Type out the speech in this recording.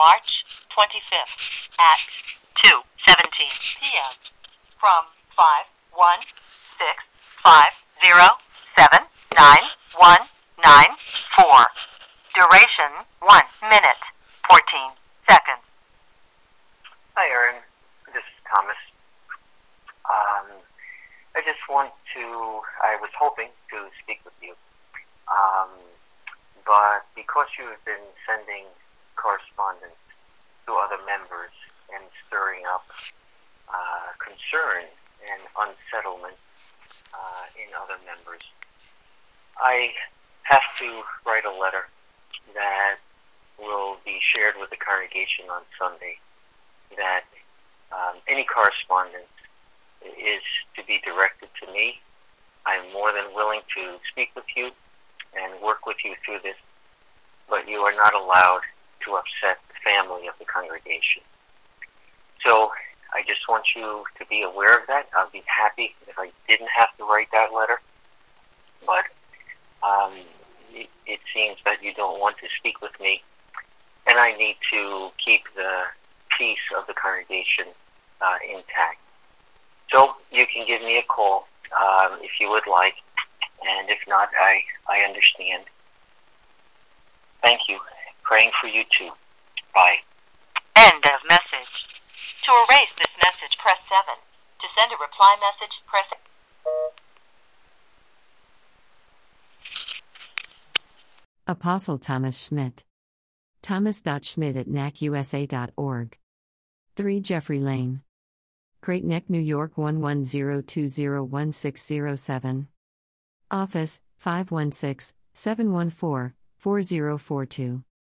March 25th at 2:17 p.m. from 51650791194. Duration 1 minute 14 seconds. Hi, Erin. This is Thomas. Um, I just want to, I was hoping to speak with you. Um, but because you have been sending correspondence to other members and stirring up uh, concern and unsettlement uh, in other members, I have to write a letter that will be shared with the congregation on Sunday. That um, any correspondence is to be directed to me. I'm more than willing to speak with you and work with you through this, but you are not allowed to upset the family of the congregation. So I just want you to be aware of that. I'd be happy if I didn't have to write that letter, but um, it, it seems that you don't want to speak with me, and I need to keep the peace of the congregation uh, intact. So you can give me a call um, if you would like, and if not, I, I understand. Thank you. Praying for you too. Bye. End of message. To erase this message, press 7. To send a reply message, press Apostle Thomas Schmidt. Thomas.schmidt at nacusa.org. 3 Jeffrey Lane. Great Neck, New York 110201607. Office 516 714 4042.